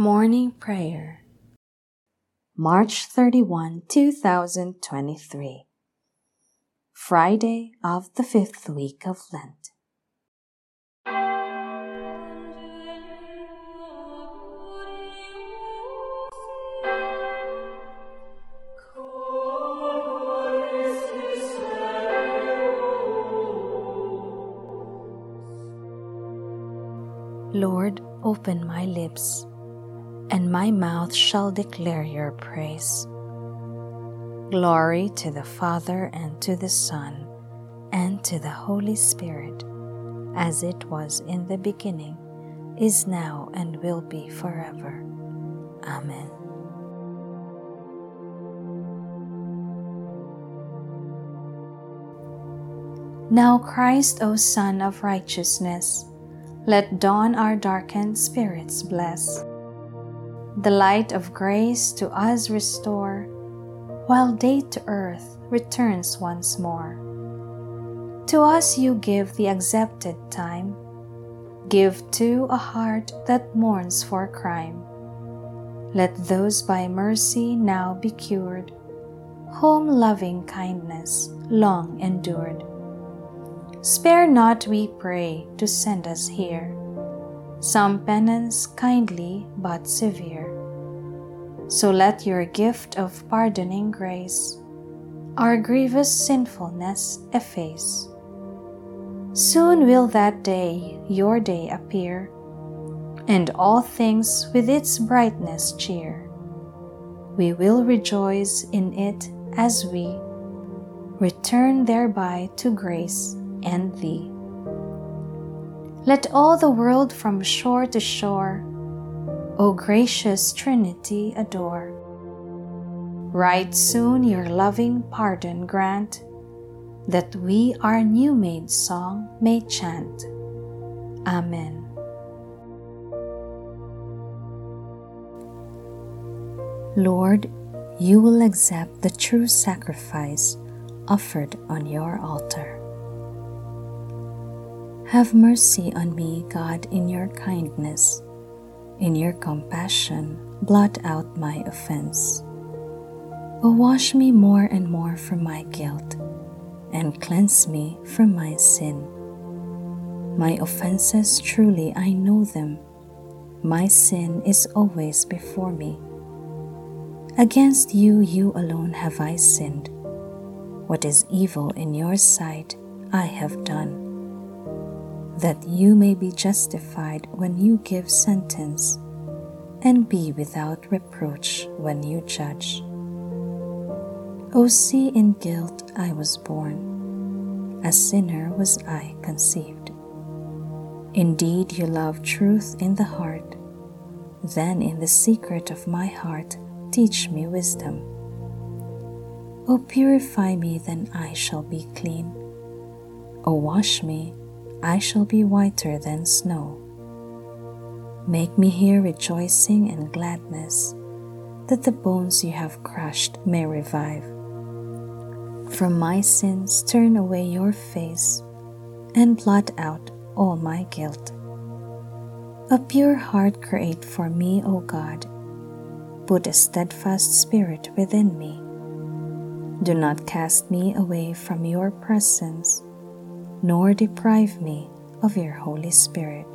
Morning Prayer. March 31, 2023 Friday of the fifth week of Lent. Lord, open my lips, and my mouth shall declare your praise. Glory to the Father, and to the Son, and to the Holy Spirit, as it was in the beginning, is now, and will be forever. Amen. Now, Christ, O Sun of Righteousness, let dawn our darkened spirits bless. The light of grace to us restore, while day to earth returns once more. To us you give the accepted time, give to a heart that mourns for crime. Let those by mercy now be cured, whom loving kindness long endured. Spare not, we pray, to send us here some penance kindly but severe. So let your gift of pardoning grace our grievous sinfulness efface. Soon will that day, your day, appear, and all things with its brightness cheer. We will rejoice in it as we return thereby to grace and thee. Let all the world from shore to shore, O gracious Trinity, adore. Right soon your loving pardon grant, that we our new made song may chant. Amen. Lord, you will accept the true sacrifice offered on your altar. Have mercy on me, God, in your kindness. In your compassion, blot out my offense. O wash me more and more from my guilt, and cleanse me from my sin. My offenses truly I know them. My sin is always before me. Against you, you alone have I sinned. What is evil in your sight, I have done that you may be justified when you give sentence, and be without reproach when you judge. O see, in guilt I was born, a sinner was I conceived. Indeed, you love truth in the heart, then in the secret of my heart teach me wisdom. O purify me, then I shall be clean. O wash me, I shall be whiter than snow. Make me hear rejoicing and gladness, that the bones you have crushed may revive. From my sins turn away your face, and blot out all my guilt. A pure heart create for me, O God. Put a steadfast spirit within me. Do not cast me away from your presence nor deprive me of your Holy Spirit.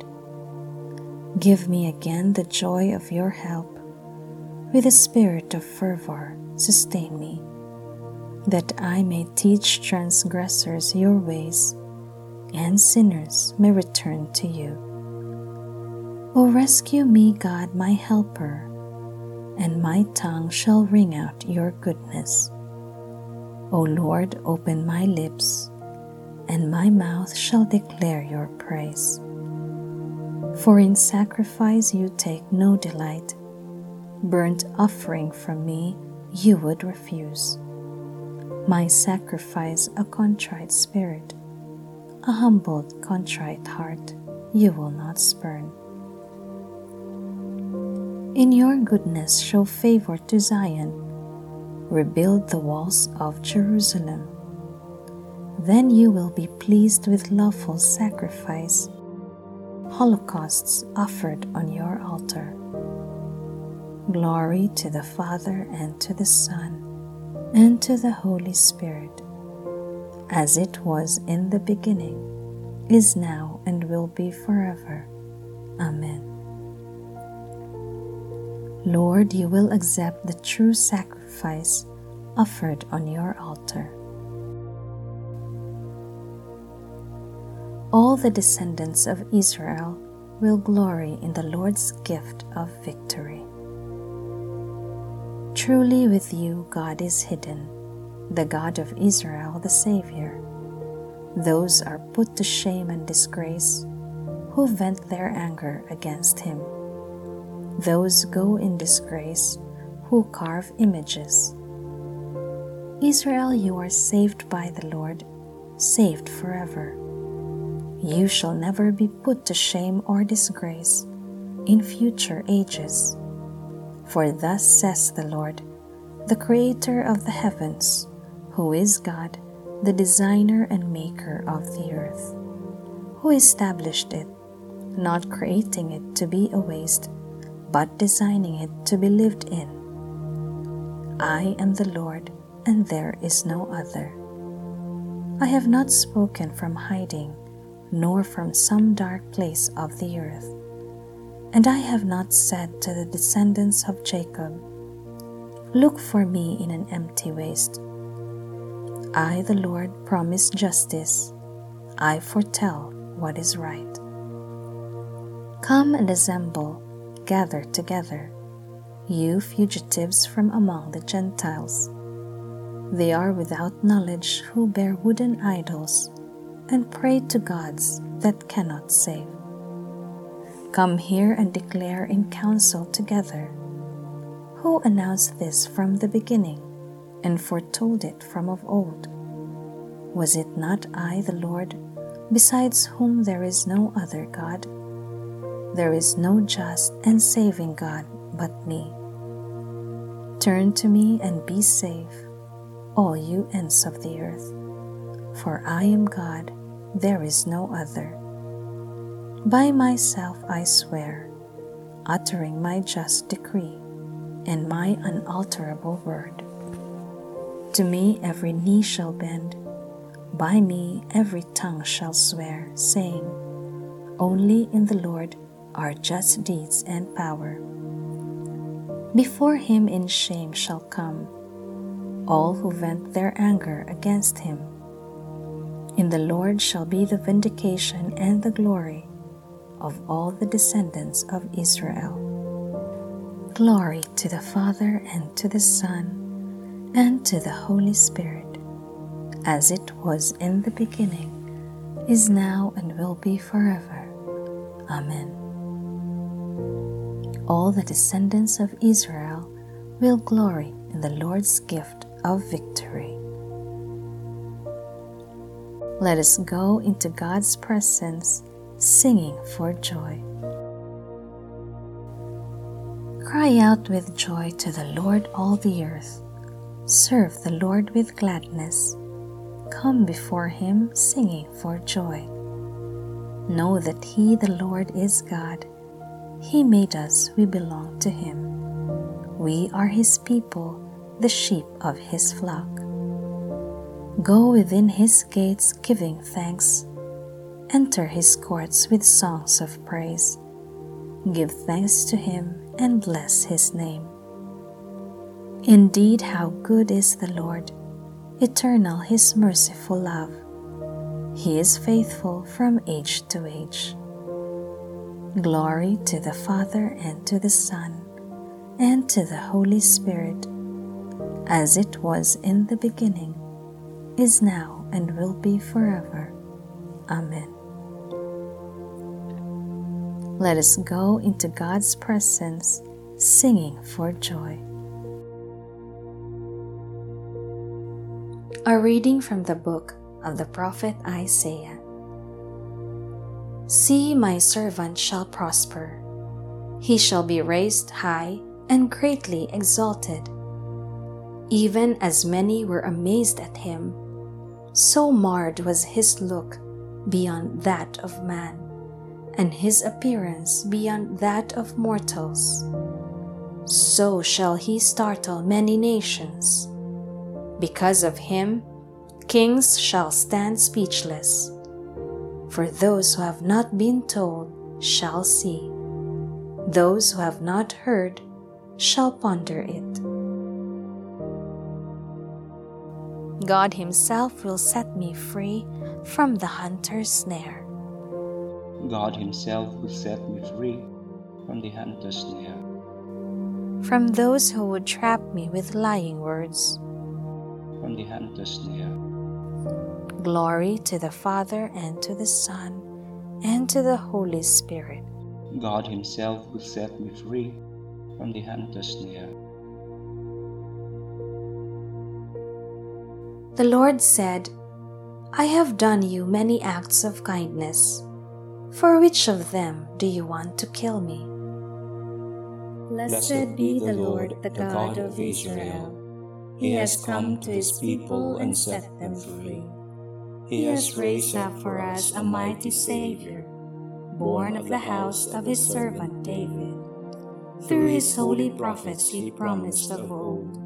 Give me again the joy of your help. With a spirit of fervor, sustain me, that I may teach transgressors your ways, and sinners may return to you. O rescue me, God, my helper, and my tongue shall ring out your goodness. O Lord, open my lips and my mouth shall declare your praise. For in sacrifice you take no delight, burnt offering from me you would refuse. My sacrifice a contrite spirit, a humbled, contrite heart you will not spurn. In your goodness show favor to Zion, rebuild the walls of Jerusalem then you will be pleased with lawful sacrifice, holocausts offered on your altar. Glory to the Father, and to the Son, and to the Holy Spirit, as it was in the beginning, is now, and will be forever. Amen. Lord, you will accept the true sacrifice offered on your altar. All the descendants of Israel will glory in the Lord's gift of victory. Truly, with you God is hidden, the God of Israel, the Savior. Those are put to shame and disgrace who vent their anger against him. Those go in disgrace who carve images. Israel, you are saved by the Lord, saved forever. You shall never be put to shame or disgrace in future ages. For thus says the Lord, the Creator of the heavens, who is God, the designer and maker of the earth, who established it, not creating it to be a waste, but designing it to be lived in. I am the Lord, and there is no other. I have not spoken from hiding, nor from some dark place of the earth. And I have not said to the descendants of Jacob, Look for me in an empty waste. I, the Lord, promise justice. I foretell what is right. Come and assemble, gather together, you fugitives from among the Gentiles. They are without knowledge who bear wooden idols and pray to gods that cannot save. Come here and declare in council together. Who announced this from the beginning and foretold it from of old? Was it not I, the Lord, besides whom there is no other God? There is no just and saving God but me. Turn to me and be safe, all you ends of the earth, for I am God, there is no other. By myself I swear, uttering my just decree and my unalterable word. To me every knee shall bend, by me every tongue shall swear, saying, Only in the Lord are just deeds and power. Before him in shame shall come all who vent their anger against him. In the Lord shall be the vindication and the glory of all the descendants of Israel. Glory to the Father and to the Son and to the Holy Spirit, as it was in the beginning, is now, and will be forever. Amen. All the descendants of Israel will glory in the Lord's gift of victory. Let us go into God's presence singing for joy. Cry out with joy to the Lord, all the earth. Serve the Lord with gladness. Come before him singing for joy. Know that he, the Lord, is God. He made us, we belong to him. We are his people, the sheep of his flock. Go within his gates giving thanks Enter his courts with songs of praise. Give thanks to him and bless his name. Indeed, how good is the Lord, eternal his merciful love. He is faithful from age to age. Glory to the Father and to the Son and to the Holy Spirit, as it was in the beginning, is now, and will be forever. Amen. Let us go into God's presence singing for joy. A reading from the book of the prophet Isaiah. See, my servant shall prosper. He shall be raised high and greatly exalted. Even as many were amazed at him, so marred was his look beyond that of man and his appearance beyond that of mortals. so shall he startle many nations. Because of him, kings shall stand speechless. For those who have not been told shall see, those who have not heard shall ponder it. God Himself will set me free from the hunter's snare. God Himself will set me free from the hunter's snare. From those who would trap me with lying words. From the hunter's snare. Glory to the Father and to the Son and to the Holy Spirit. God Himself will set me free from the hunter's snare. The Lord said, I have done you many acts of kindness. For which of them do you want to kill me? Blessed be the Lord, the God of Israel. He has come to his people and set them free. He has raised up for us a mighty Savior, born of the house of his servant David. Through his holy prophets he promised of old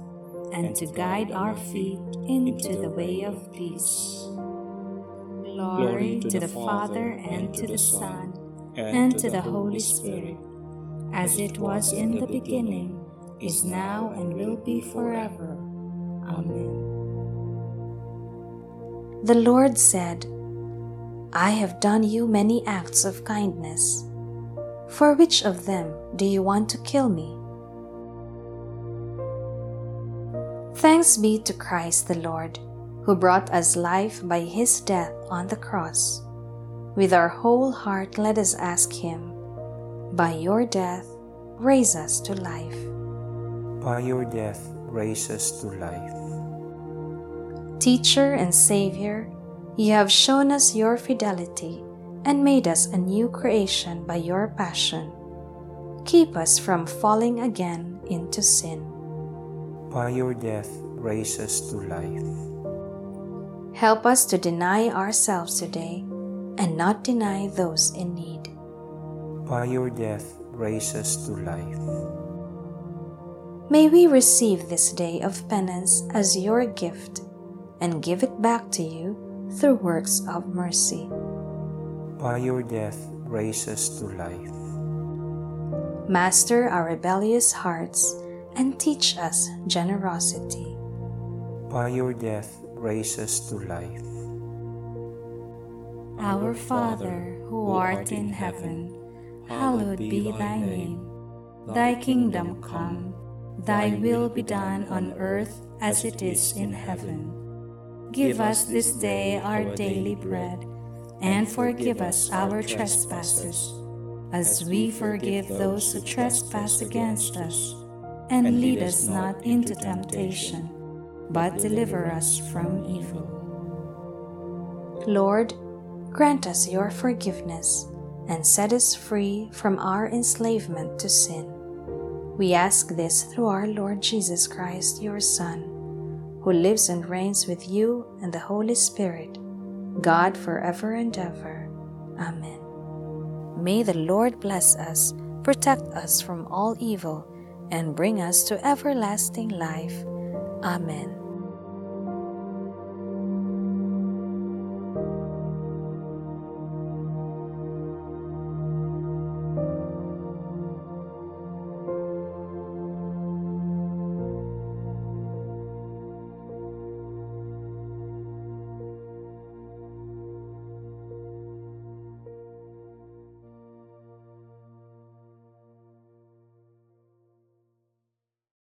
and to guide our feet into the way of peace. Glory to the Father, and to the Son, and to the Holy Spirit, as it was in the beginning, is now, and will be forever. Amen. The Lord said, I have done you many acts of kindness. For which of them do you want to kill me? Thanks be to Christ the Lord, who brought us life by his death on the cross. With our whole heart, let us ask him, By your death, raise us to life. By your death, raise us to life. Teacher and Savior, you have shown us your fidelity and made us a new creation by your passion. Keep us from falling again into sin by your death raise us to life. Help us to deny ourselves today and not deny those in need. By your death raise us to life. May we receive this day of penance as your gift and give it back to you through works of mercy. By your death raise us to life. Master our rebellious hearts and teach us generosity. By your death, raise us to life. Our Father, who art in heaven, hallowed be thy name. Thy kingdom come, thy will be done on earth as it is in heaven. Give us this day our daily bread, and forgive us our trespasses, as we forgive those who trespass against us and lead us not into temptation, but deliver us from evil. Lord, grant us your forgiveness and set us free from our enslavement to sin. We ask this through our Lord Jesus Christ, your Son, who lives and reigns with you and the Holy Spirit, God forever and ever. Amen. May the Lord bless us, protect us from all evil, and bring us to everlasting life. Amen.